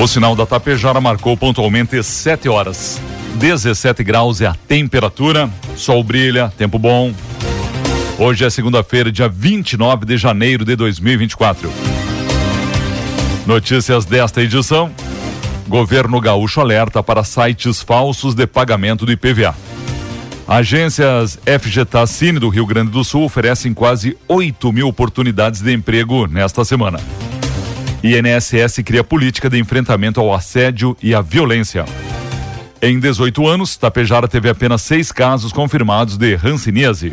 O sinal da Tapejara marcou pontualmente 7 horas. 17 graus é a temperatura, sol brilha, tempo bom. Hoje é segunda-feira, dia 29 de janeiro de 2024. Notícias desta edição: Governo Gaúcho alerta para sites falsos de pagamento do IPVA. Agências FGTA Cine do Rio Grande do Sul oferecem quase 8 mil oportunidades de emprego nesta semana. INSS cria política de enfrentamento ao assédio e à violência. Em 18 anos, Tapejara teve apenas seis casos confirmados de hanseníase.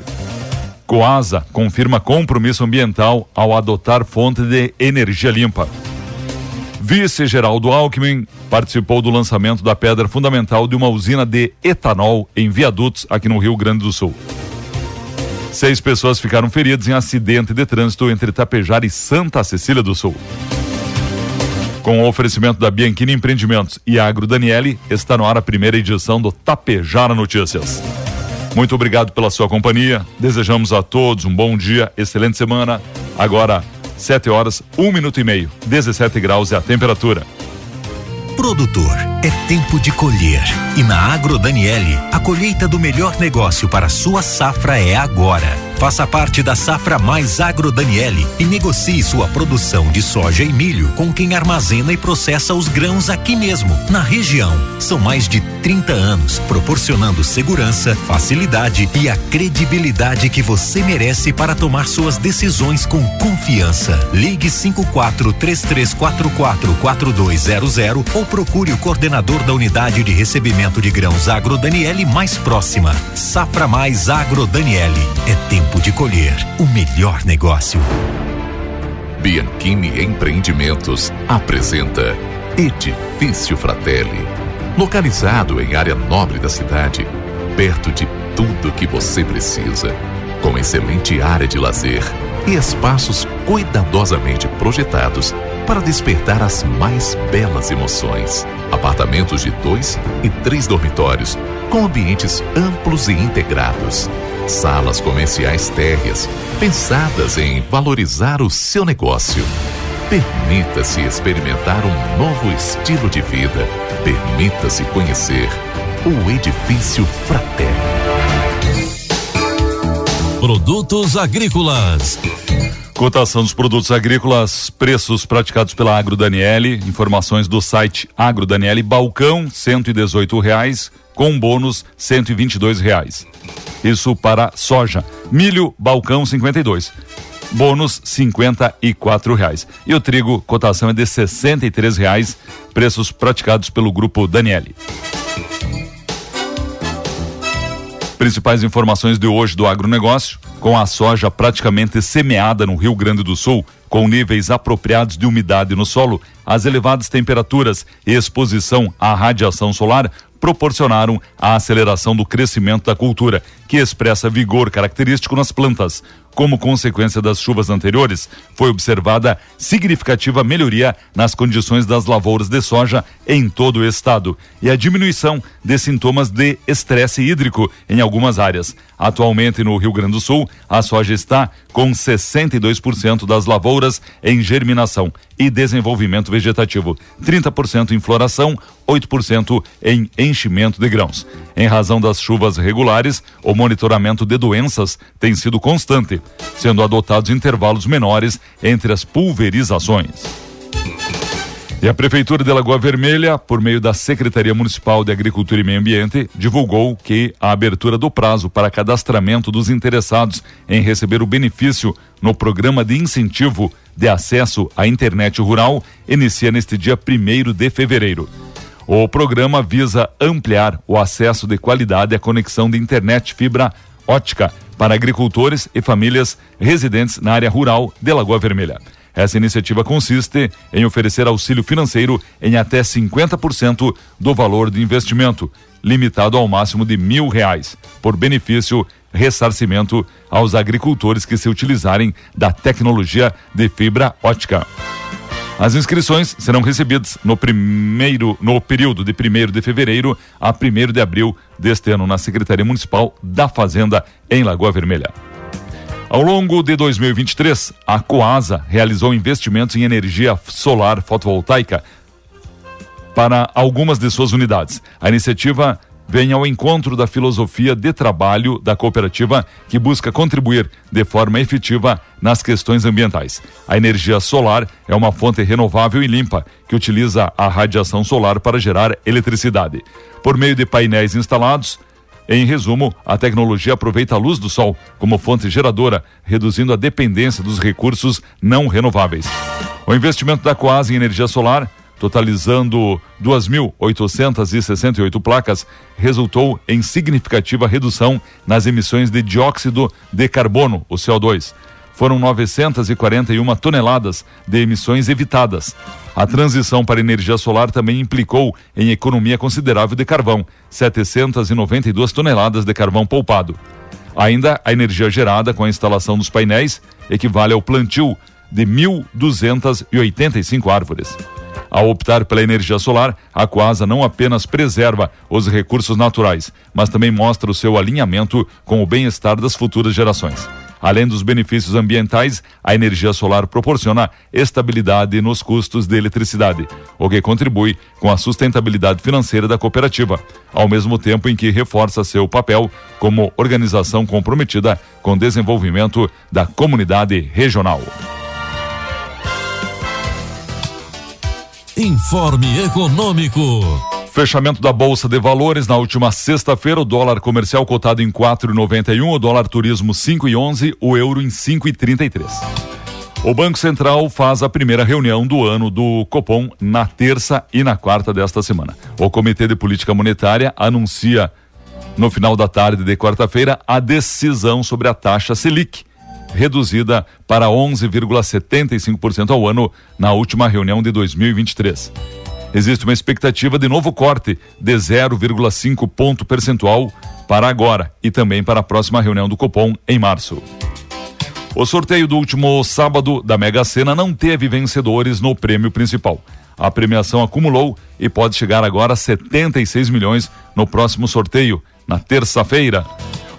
Coasa confirma compromisso ambiental ao adotar fonte de energia limpa. Vice-Geraldo Alckmin participou do lançamento da pedra fundamental de uma usina de etanol em viadutos aqui no Rio Grande do Sul. Seis pessoas ficaram feridas em acidente de trânsito entre Tapejara e Santa Cecília do Sul. Com o oferecimento da Bianchini Empreendimentos e Agro Daniele, está no ar a primeira edição do Tapejara Notícias. Muito obrigado pela sua companhia. Desejamos a todos um bom dia, excelente semana. Agora, 7 horas, 1 minuto e meio, 17 graus é a temperatura. Produtor, é tempo de colher. E na Agro Daniele, a colheita do melhor negócio para sua safra é agora. Faça parte da Safra Mais Agro Daniele e negocie sua produção de soja e milho com quem armazena e processa os grãos aqui mesmo, na região. São mais de 30 anos proporcionando segurança, facilidade e a credibilidade que você merece para tomar suas decisões com confiança. Ligue 54 3344 4200 ou procure o coordenador da unidade de recebimento de grãos Agro Daniele mais próxima. Safra Mais Agro Daniele. É tempo tempo de colher o melhor negócio. Bianchini Empreendimentos apresenta Edifício Fratelli. Localizado em área nobre da cidade, perto de tudo que você precisa, com excelente área de lazer e espaços cuidadosamente projetados para despertar as mais belas emoções. Apartamentos de dois e três dormitórios, com ambientes amplos e integrados Salas comerciais térreas, pensadas em valorizar o seu negócio. Permita-se experimentar um novo estilo de vida. Permita-se conhecer o Edifício Fraterno. Produtos agrícolas. Cotação dos produtos agrícolas, preços praticados pela Agro Daniele, informações do site Agro Daniele, balcão cento e reais, com bônus cento e reais. Isso para soja. Milho, balcão 52. Bônus quatro reais. E o trigo, cotação é de três reais, preços praticados pelo grupo Daniele. Principais informações de hoje do agronegócio, com a soja praticamente semeada no Rio Grande do Sul, com níveis apropriados de umidade no solo, as elevadas temperaturas e exposição à radiação solar proporcionaram a aceleração do crescimento da cultura, que expressa vigor característico nas plantas. Como consequência das chuvas anteriores, foi observada significativa melhoria nas condições das lavouras de soja em todo o estado e a diminuição de sintomas de estresse hídrico em algumas áreas. Atualmente, no Rio Grande do Sul, a soja está com 62% das lavouras em germinação e desenvolvimento vegetativo, 30% em floração, 8% em enchimento de grãos. Em razão das chuvas regulares, o monitoramento de doenças tem sido constante, sendo adotados intervalos menores entre as pulverizações. E a Prefeitura de Lagoa Vermelha, por meio da Secretaria Municipal de Agricultura e Meio Ambiente, divulgou que a abertura do prazo para cadastramento dos interessados em receber o benefício no programa de incentivo de acesso à internet rural inicia neste dia 1 de fevereiro. O programa visa ampliar o acesso de qualidade à conexão de internet fibra ótica para agricultores e famílias residentes na área rural de Lagoa Vermelha. Essa iniciativa consiste em oferecer auxílio financeiro em até 50% do valor do investimento, limitado ao máximo de mil reais, por benefício ressarcimento aos agricultores que se utilizarem da tecnologia de fibra ótica. As inscrições serão recebidas no primeiro no período de 1 de fevereiro a 1 de abril deste ano na Secretaria Municipal da Fazenda em Lagoa Vermelha. Ao longo de 2023, a Coasa realizou investimentos em energia solar fotovoltaica para algumas de suas unidades. A iniciativa vem ao encontro da filosofia de trabalho da cooperativa que busca contribuir de forma efetiva nas questões ambientais. A energia solar é uma fonte renovável e limpa que utiliza a radiação solar para gerar eletricidade. Por meio de painéis instalados, em resumo, a tecnologia aproveita a luz do sol como fonte geradora, reduzindo a dependência dos recursos não renováveis. O investimento da Coasa em energia solar, totalizando 2.868 placas, resultou em significativa redução nas emissões de dióxido de carbono, o CO2 foram 941 toneladas de emissões evitadas. A transição para energia solar também implicou em economia considerável de carvão, 792 toneladas de carvão poupado. Ainda a energia gerada com a instalação dos painéis equivale ao plantio de 1.285 árvores. Ao optar pela energia solar, a Coasa não apenas preserva os recursos naturais, mas também mostra o seu alinhamento com o bem-estar das futuras gerações. Além dos benefícios ambientais, a energia solar proporciona estabilidade nos custos de eletricidade, o que contribui com a sustentabilidade financeira da cooperativa, ao mesmo tempo em que reforça seu papel como organização comprometida com o desenvolvimento da comunidade regional. Informe Econômico. Fechamento da Bolsa de Valores na última sexta-feira, o dólar comercial cotado em 4,91, o dólar turismo 5,11, o euro em 5,33. O Banco Central faz a primeira reunião do ano do Copom na terça e na quarta desta semana. O Comitê de Política Monetária anuncia no final da tarde de quarta-feira a decisão sobre a taxa Selic, reduzida para 11,75% ao ano na última reunião de 2023 existe uma expectativa de novo corte de 0,5 ponto percentual para agora e também para a próxima reunião do Copom em março. O sorteio do último sábado da Mega Sena não teve vencedores no prêmio principal. A premiação acumulou e pode chegar agora a 76 milhões no próximo sorteio, na terça-feira.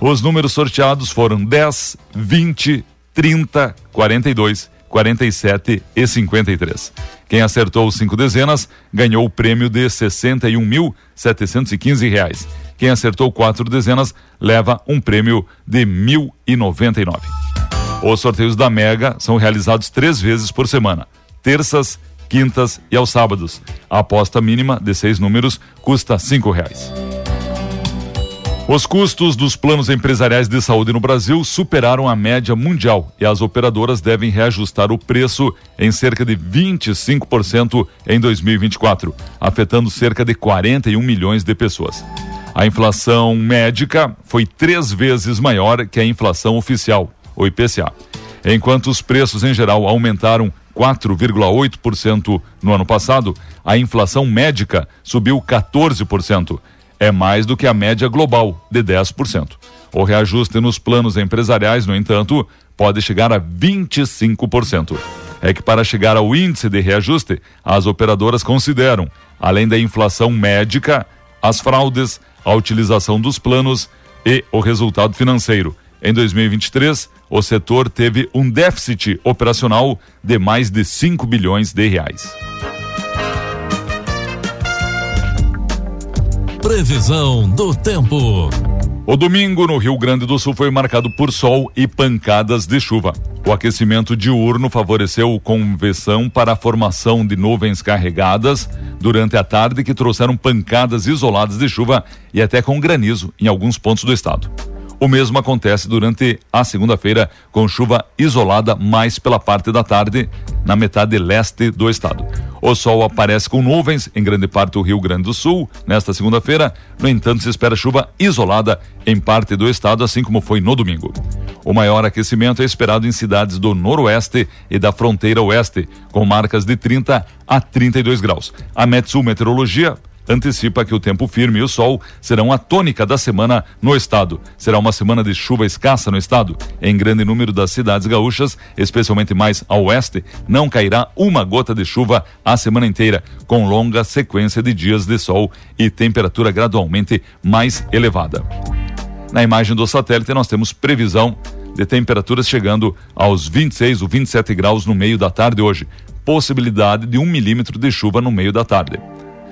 Os números sorteados foram 10, 20, 30, 42, 47 e 53. Quem acertou cinco dezenas ganhou o prêmio de 61.715 reais. Quem acertou quatro dezenas leva um prêmio de R$ 1.099. Os sorteios da Mega são realizados três vezes por semana: terças, quintas e aos sábados. A aposta mínima de seis números custa cinco reais. Os custos dos planos empresariais de saúde no Brasil superaram a média mundial e as operadoras devem reajustar o preço em cerca de 25% em 2024, afetando cerca de 41 milhões de pessoas. A inflação médica foi três vezes maior que a inflação oficial, o IPCA. Enquanto os preços em geral aumentaram 4,8% no ano passado, a inflação médica subiu 14% é mais do que a média global, de 10%. O reajuste nos planos empresariais, no entanto, pode chegar a 25%. É que para chegar ao índice de reajuste, as operadoras consideram, além da inflação médica, as fraudes, a utilização dos planos e o resultado financeiro. Em 2023, o setor teve um déficit operacional de mais de 5 bilhões de reais. Previsão do tempo. O domingo no Rio Grande do Sul foi marcado por sol e pancadas de chuva. O aquecimento diurno favoreceu conversão para a formação de nuvens carregadas durante a tarde que trouxeram pancadas isoladas de chuva e até com granizo em alguns pontos do estado. O mesmo acontece durante a segunda-feira, com chuva isolada mais pela parte da tarde, na metade leste do estado. O sol aparece com nuvens em grande parte do Rio Grande do Sul nesta segunda-feira. No entanto, se espera chuva isolada em parte do estado, assim como foi no domingo. O maior aquecimento é esperado em cidades do noroeste e da fronteira oeste, com marcas de 30 a 32 graus. A Metsul Meteorologia antecipa que o tempo firme e o sol serão a tônica da semana no estado. Será uma semana de chuva escassa no estado. Em grande número das cidades gaúchas, especialmente mais ao oeste, não cairá uma gota de chuva a semana inteira, com longa sequência de dias de sol e temperatura gradualmente mais elevada. Na imagem do satélite, nós temos previsão de temperaturas chegando aos 26 ou 27 graus no meio da tarde hoje. Possibilidade de um milímetro de chuva no meio da tarde.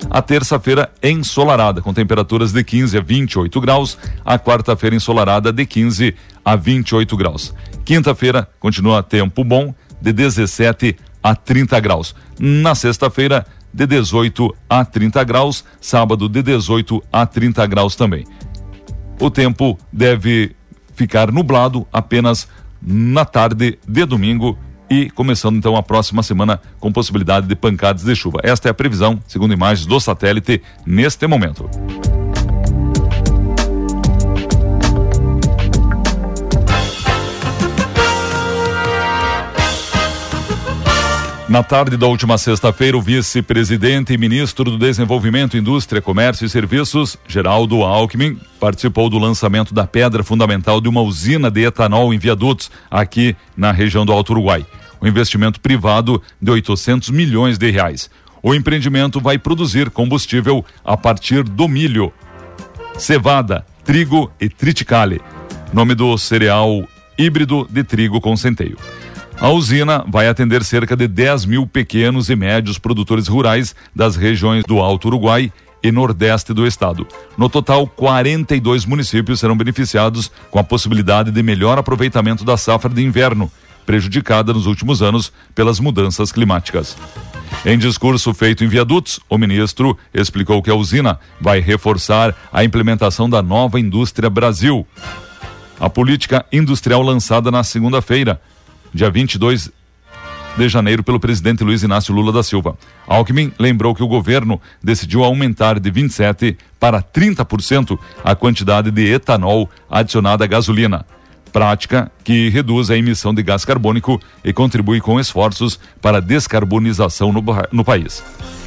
A terça-feira ensolarada, com temperaturas de 15 a 28 graus. A quarta-feira ensolarada de 15 a 28 graus. Quinta-feira continua tempo bom, de 17 a 30 graus. Na sexta-feira, de 18 a 30 graus. Sábado, de 18 a 30 graus também. O tempo deve ficar nublado apenas na tarde de domingo e começando então a próxima semana com possibilidade de pancadas de chuva. Esta é a previsão, segundo imagens do satélite, neste momento. Na tarde da última sexta-feira, o vice-presidente e ministro do Desenvolvimento, Indústria, Comércio e Serviços, Geraldo Alckmin, participou do lançamento da pedra fundamental de uma usina de etanol em viadutos aqui na região do Alto Uruguai. O investimento privado de 800 milhões de reais. O empreendimento vai produzir combustível a partir do milho, cevada, trigo e triticale, nome do cereal híbrido de trigo com centeio. A usina vai atender cerca de 10 mil pequenos e médios produtores rurais das regiões do Alto Uruguai e Nordeste do estado. No total, 42 municípios serão beneficiados com a possibilidade de melhor aproveitamento da safra de inverno, prejudicada nos últimos anos pelas mudanças climáticas. Em discurso feito em viadutos, o ministro explicou que a usina vai reforçar a implementação da nova Indústria Brasil. A política industrial lançada na segunda-feira dia 22 de janeiro pelo presidente Luiz Inácio Lula da Silva. Alckmin lembrou que o governo decidiu aumentar de 27 para 30% a quantidade de etanol adicionada à gasolina, prática que reduz a emissão de gás carbônico e contribui com esforços para a descarbonização no, no país.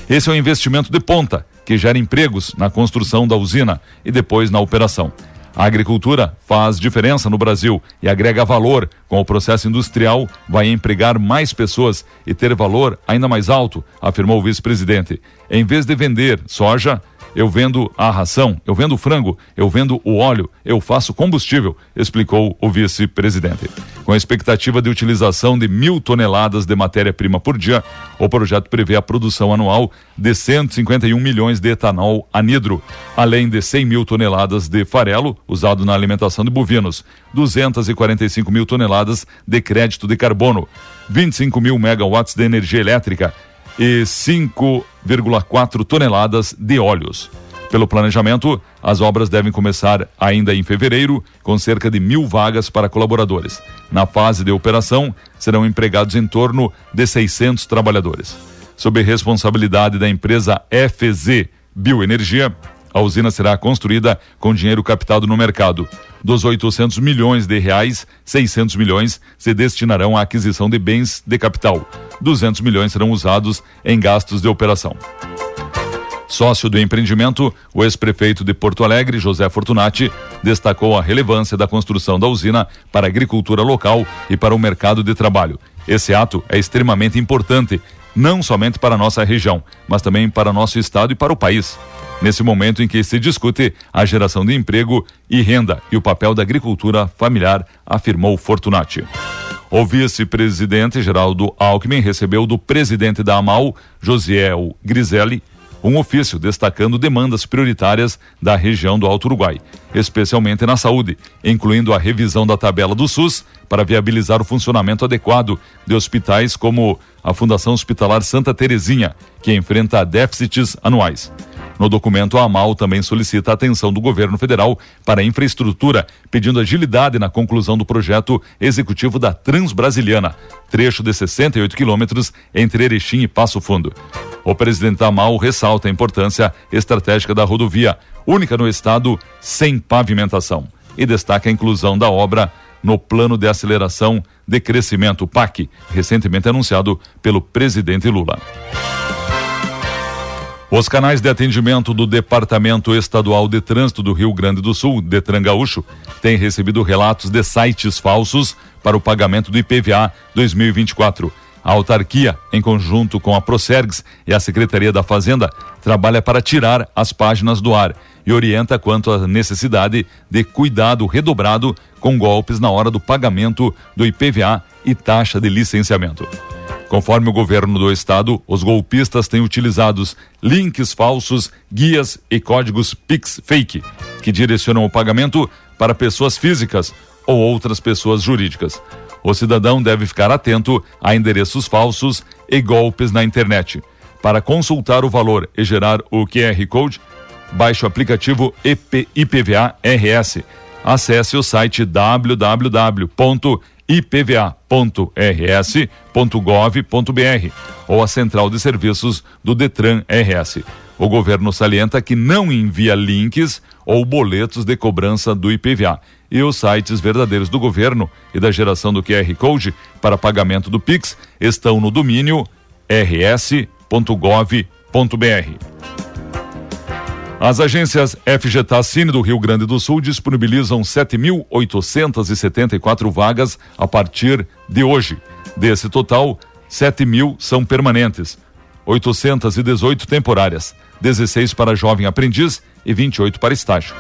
Esse é um investimento de ponta que gera empregos na construção da usina e depois na operação. A agricultura faz diferença no Brasil e agrega valor. Com o processo industrial, vai empregar mais pessoas e ter valor ainda mais alto, afirmou o vice-presidente. Em vez de vender soja, eu vendo a ração, eu vendo frango, eu vendo o óleo, eu faço combustível, explicou o vice-presidente. Com a expectativa de utilização de mil toneladas de matéria-prima por dia, o projeto prevê a produção anual de 151 milhões de etanol anidro, além de 100 mil toneladas de farelo, usado na alimentação de bovinos, 245 mil toneladas de crédito de carbono, 25 mil megawatts de energia elétrica e 5,4 toneladas de óleos. Pelo planejamento, as obras devem começar ainda em fevereiro, com cerca de mil vagas para colaboradores. Na fase de operação, serão empregados em torno de 600 trabalhadores. Sob responsabilidade da empresa FZ Bioenergia, a usina será construída com dinheiro captado no mercado. Dos 800 milhões de reais, 600 milhões se destinarão à aquisição de bens de capital. 200 milhões serão usados em gastos de operação. Sócio do empreendimento, o ex-prefeito de Porto Alegre, José Fortunati, destacou a relevância da construção da usina para a agricultura local e para o mercado de trabalho. Esse ato é extremamente importante, não somente para a nossa região, mas também para nosso estado e para o país nesse momento em que se discute a geração de emprego e renda e o papel da agricultura familiar, afirmou Fortunati. O vice-presidente Geraldo Alckmin recebeu do presidente da AMAL, Josiel Griselli, um ofício destacando demandas prioritárias da região do Alto Uruguai, especialmente na saúde, incluindo a revisão da tabela do SUS para viabilizar o funcionamento adequado de hospitais como a Fundação Hospitalar Santa Terezinha, que enfrenta déficits anuais. No documento, a AMAL também solicita a atenção do governo federal para a infraestrutura, pedindo agilidade na conclusão do projeto executivo da Transbrasiliana, trecho de 68 quilômetros entre Erechim e Passo Fundo. O presidente AMAL ressalta a importância estratégica da rodovia, única no estado sem pavimentação, e destaca a inclusão da obra no Plano de Aceleração de Crescimento PAC, recentemente anunciado pelo presidente Lula. Os canais de atendimento do Departamento Estadual de Trânsito do Rio Grande do Sul, Detran Gaúcho, têm recebido relatos de sites falsos para o pagamento do IPVA 2024. A autarquia, em conjunto com a Procergs e a Secretaria da Fazenda, trabalha para tirar as páginas do ar e orienta quanto à necessidade de cuidado redobrado com golpes na hora do pagamento do IPVA e taxa de licenciamento. Conforme o governo do estado, os golpistas têm utilizado links falsos, guias e códigos Pix fake, que direcionam o pagamento para pessoas físicas ou outras pessoas jurídicas. O cidadão deve ficar atento a endereços falsos e golpes na internet. Para consultar o valor e gerar o QR Code, baixe o aplicativo IPVA RS. Acesse o site www.ipva.rs.gov.br ou a central de serviços do Detran RS. O governo salienta que não envia links ou boletos de cobrança do IPVA e os sites verdadeiros do governo e da geração do QR Code para pagamento do Pix estão no domínio rs.gov.br. As agências FGTA Cine do Rio Grande do Sul disponibilizam 7.874 vagas a partir de hoje. Desse total, 7 mil são permanentes, 818 temporárias, 16 para jovem aprendiz e 28 para estágio.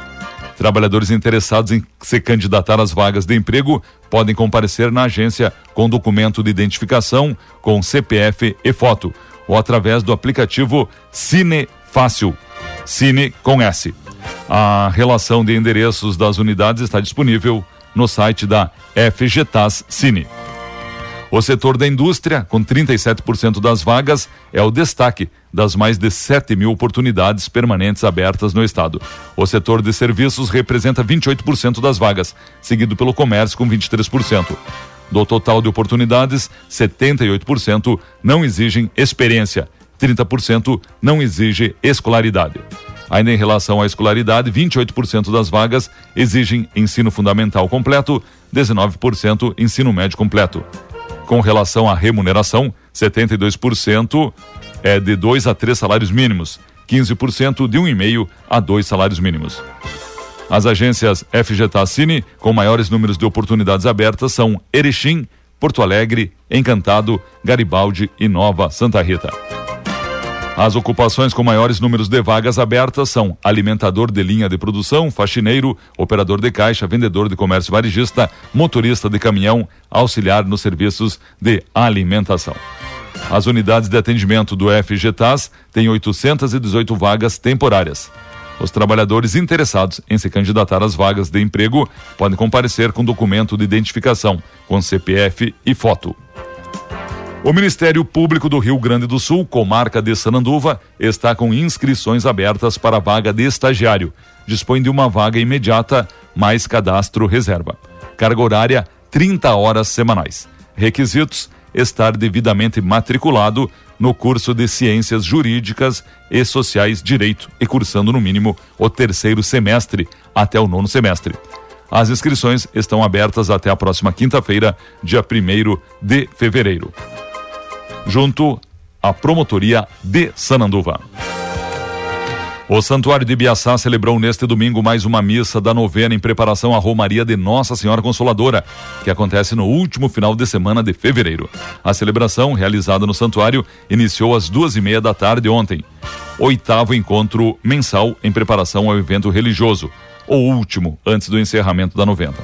Trabalhadores interessados em se candidatar às vagas de emprego podem comparecer na agência com documento de identificação, com CPF e foto, ou através do aplicativo Cine Fácil Cine com S. A relação de endereços das unidades está disponível no site da FGTAS Cine. O setor da indústria, com 37% das vagas, é o destaque das mais de 7 mil oportunidades permanentes abertas no estado. O setor de serviços representa 28% das vagas, seguido pelo comércio com 23%. Do total de oportunidades, 78% não exigem experiência 30% não exige escolaridade. Ainda em relação à escolaridade, 28% das vagas exigem ensino fundamental completo, 19% ensino médio completo. Com relação à remuneração, 72% é de 2 a 3 salários mínimos, 15% de 1,5 a 2 salários mínimos. As agências FGTA Cine, com maiores números de oportunidades abertas, são Erechim, Porto Alegre, Encantado, Garibaldi e Nova Santa Rita. As ocupações com maiores números de vagas abertas são alimentador de linha de produção, faxineiro, operador de caixa, vendedor de comércio varejista, motorista de caminhão, auxiliar nos serviços de alimentação. As unidades de atendimento do FGTAS têm 818 vagas temporárias. Os trabalhadores interessados em se candidatar às vagas de emprego podem comparecer com documento de identificação, com CPF e foto. O Ministério Público do Rio Grande do Sul, comarca de Sananduva, está com inscrições abertas para a vaga de estagiário. Dispõe de uma vaga imediata, mais cadastro reserva. Carga horária 30 horas semanais. Requisitos: estar devidamente matriculado no curso de Ciências Jurídicas e Sociais Direito e cursando no mínimo o terceiro semestre até o nono semestre. As inscrições estão abertas até a próxima quinta-feira, dia 1 de fevereiro junto à promotoria de Sananduva. O Santuário de Biaçá celebrou neste domingo mais uma missa da novena em preparação à Romaria de Nossa Senhora Consoladora, que acontece no último final de semana de fevereiro. A celebração, realizada no santuário, iniciou às duas e meia da tarde ontem. Oitavo encontro mensal em preparação ao evento religioso, o último antes do encerramento da novena.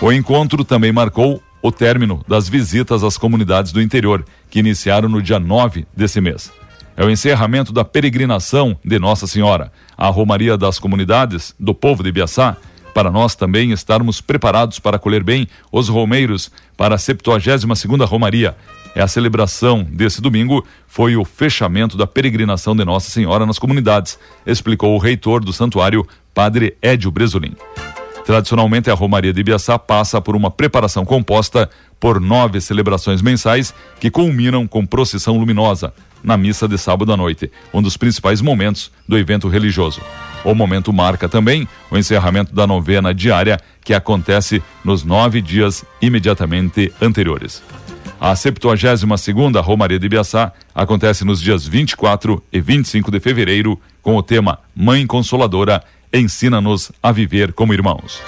O encontro também marcou o término das visitas às comunidades do interior, que iniciaram no dia 9 desse mês. É o encerramento da peregrinação de Nossa Senhora, a Romaria das Comunidades, do povo de Biaçá, para nós também estarmos preparados para acolher bem os romeiros para a 72 segunda Romaria, é a celebração desse domingo foi o fechamento da peregrinação de Nossa Senhora nas comunidades, explicou o reitor do santuário, Padre Edio Bresolim. Tradicionalmente, a Romaria de Ibiaçá passa por uma preparação composta por nove celebrações mensais que culminam com procissão luminosa na missa de sábado à noite, um dos principais momentos do evento religioso. O momento marca também o encerramento da novena diária que acontece nos nove dias imediatamente anteriores. A 72 segunda Romaria de Ibiaçá acontece nos dias 24 e 25 de fevereiro com o tema Mãe Consoladora ensina-nos a viver como irmãos.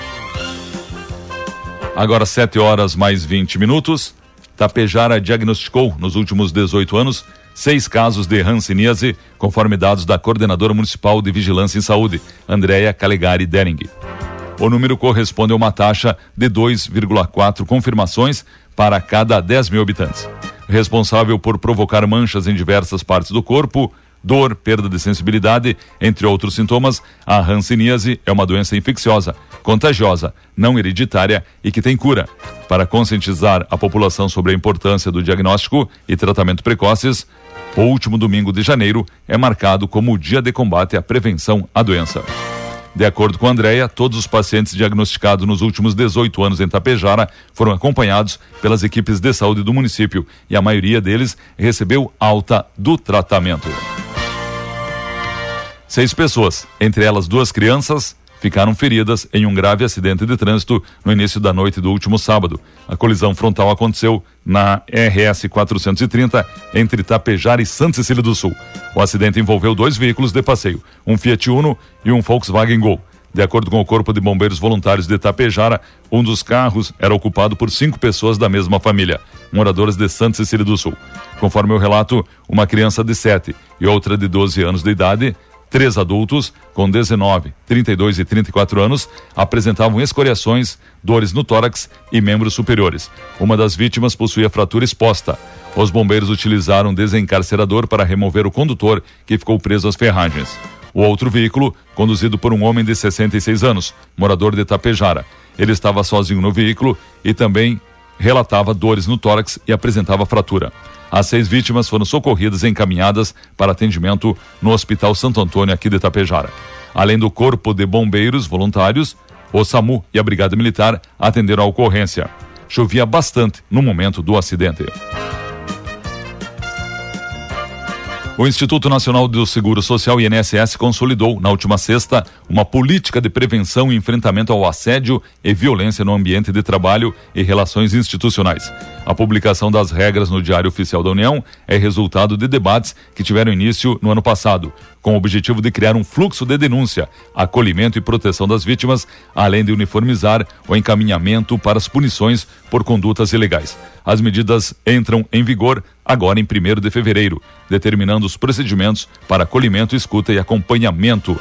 Agora 7 horas mais 20 minutos. Tapejara diagnosticou nos últimos 18 anos seis casos de hanseníase, conforme dados da coordenadora municipal de vigilância em saúde, Andréia Calegari Dering. O número corresponde a uma taxa de 2,4 confirmações para cada 10 mil habitantes. Responsável por provocar manchas em diversas partes do corpo, dor, perda de sensibilidade, entre outros sintomas, a hanseníase é uma doença infecciosa, contagiosa, não hereditária e que tem cura. Para conscientizar a população sobre a importância do diagnóstico e tratamento precoces, o último domingo de janeiro é marcado como o dia de combate à prevenção à doença. De acordo com a Andrea, todos os pacientes diagnosticados nos últimos 18 anos em Tapejara foram acompanhados pelas equipes de saúde do município e a maioria deles recebeu alta do tratamento. Seis pessoas, entre elas duas crianças, ficaram feridas em um grave acidente de trânsito no início da noite do último sábado. A colisão frontal aconteceu na RS 430 entre Tapejara e Santa Cecília do Sul. O acidente envolveu dois veículos de passeio, um Fiat Uno e um Volkswagen Gol. De acordo com o Corpo de Bombeiros Voluntários de Tapejara, um dos carros era ocupado por cinco pessoas da mesma família, moradores de Santa Cecília do Sul. Conforme o relato, uma criança de 7 e outra de 12 anos de idade Três adultos, com 19, 32 e 34 anos, apresentavam escoriações, dores no tórax e membros superiores. Uma das vítimas possuía fratura exposta. Os bombeiros utilizaram um desencarcerador para remover o condutor, que ficou preso às ferragens. O outro veículo, conduzido por um homem de 66 anos, morador de Tapejara. Ele estava sozinho no veículo e também relatava dores no tórax e apresentava fratura. As seis vítimas foram socorridas e encaminhadas para atendimento no Hospital Santo Antônio, aqui de Itapejara. Além do Corpo de Bombeiros Voluntários, o SAMU e a Brigada Militar atenderam a ocorrência. Chovia bastante no momento do acidente. O Instituto Nacional do Seguro Social, INSS, consolidou, na última sexta, uma política de prevenção e enfrentamento ao assédio e violência no ambiente de trabalho e relações institucionais. A publicação das regras no Diário Oficial da União é resultado de debates que tiveram início no ano passado, com o objetivo de criar um fluxo de denúncia, acolhimento e proteção das vítimas, além de uniformizar o encaminhamento para as punições por condutas ilegais. As medidas entram em vigor agora em 1 de fevereiro, determinando os procedimentos para acolhimento, escuta e acompanhamento.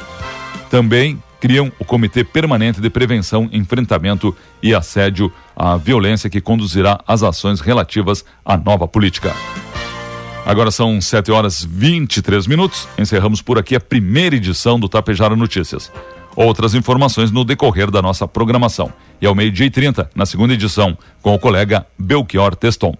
Também criam o Comitê Permanente de Prevenção, Enfrentamento e Assédio à Violência, que conduzirá as ações relativas à nova política. Agora são 7 horas 23 minutos. Encerramos por aqui a primeira edição do Tapejara Notícias. Outras informações no decorrer da nossa programação. E ao meio-dia e 30, na segunda edição, com o colega Belchior Teston.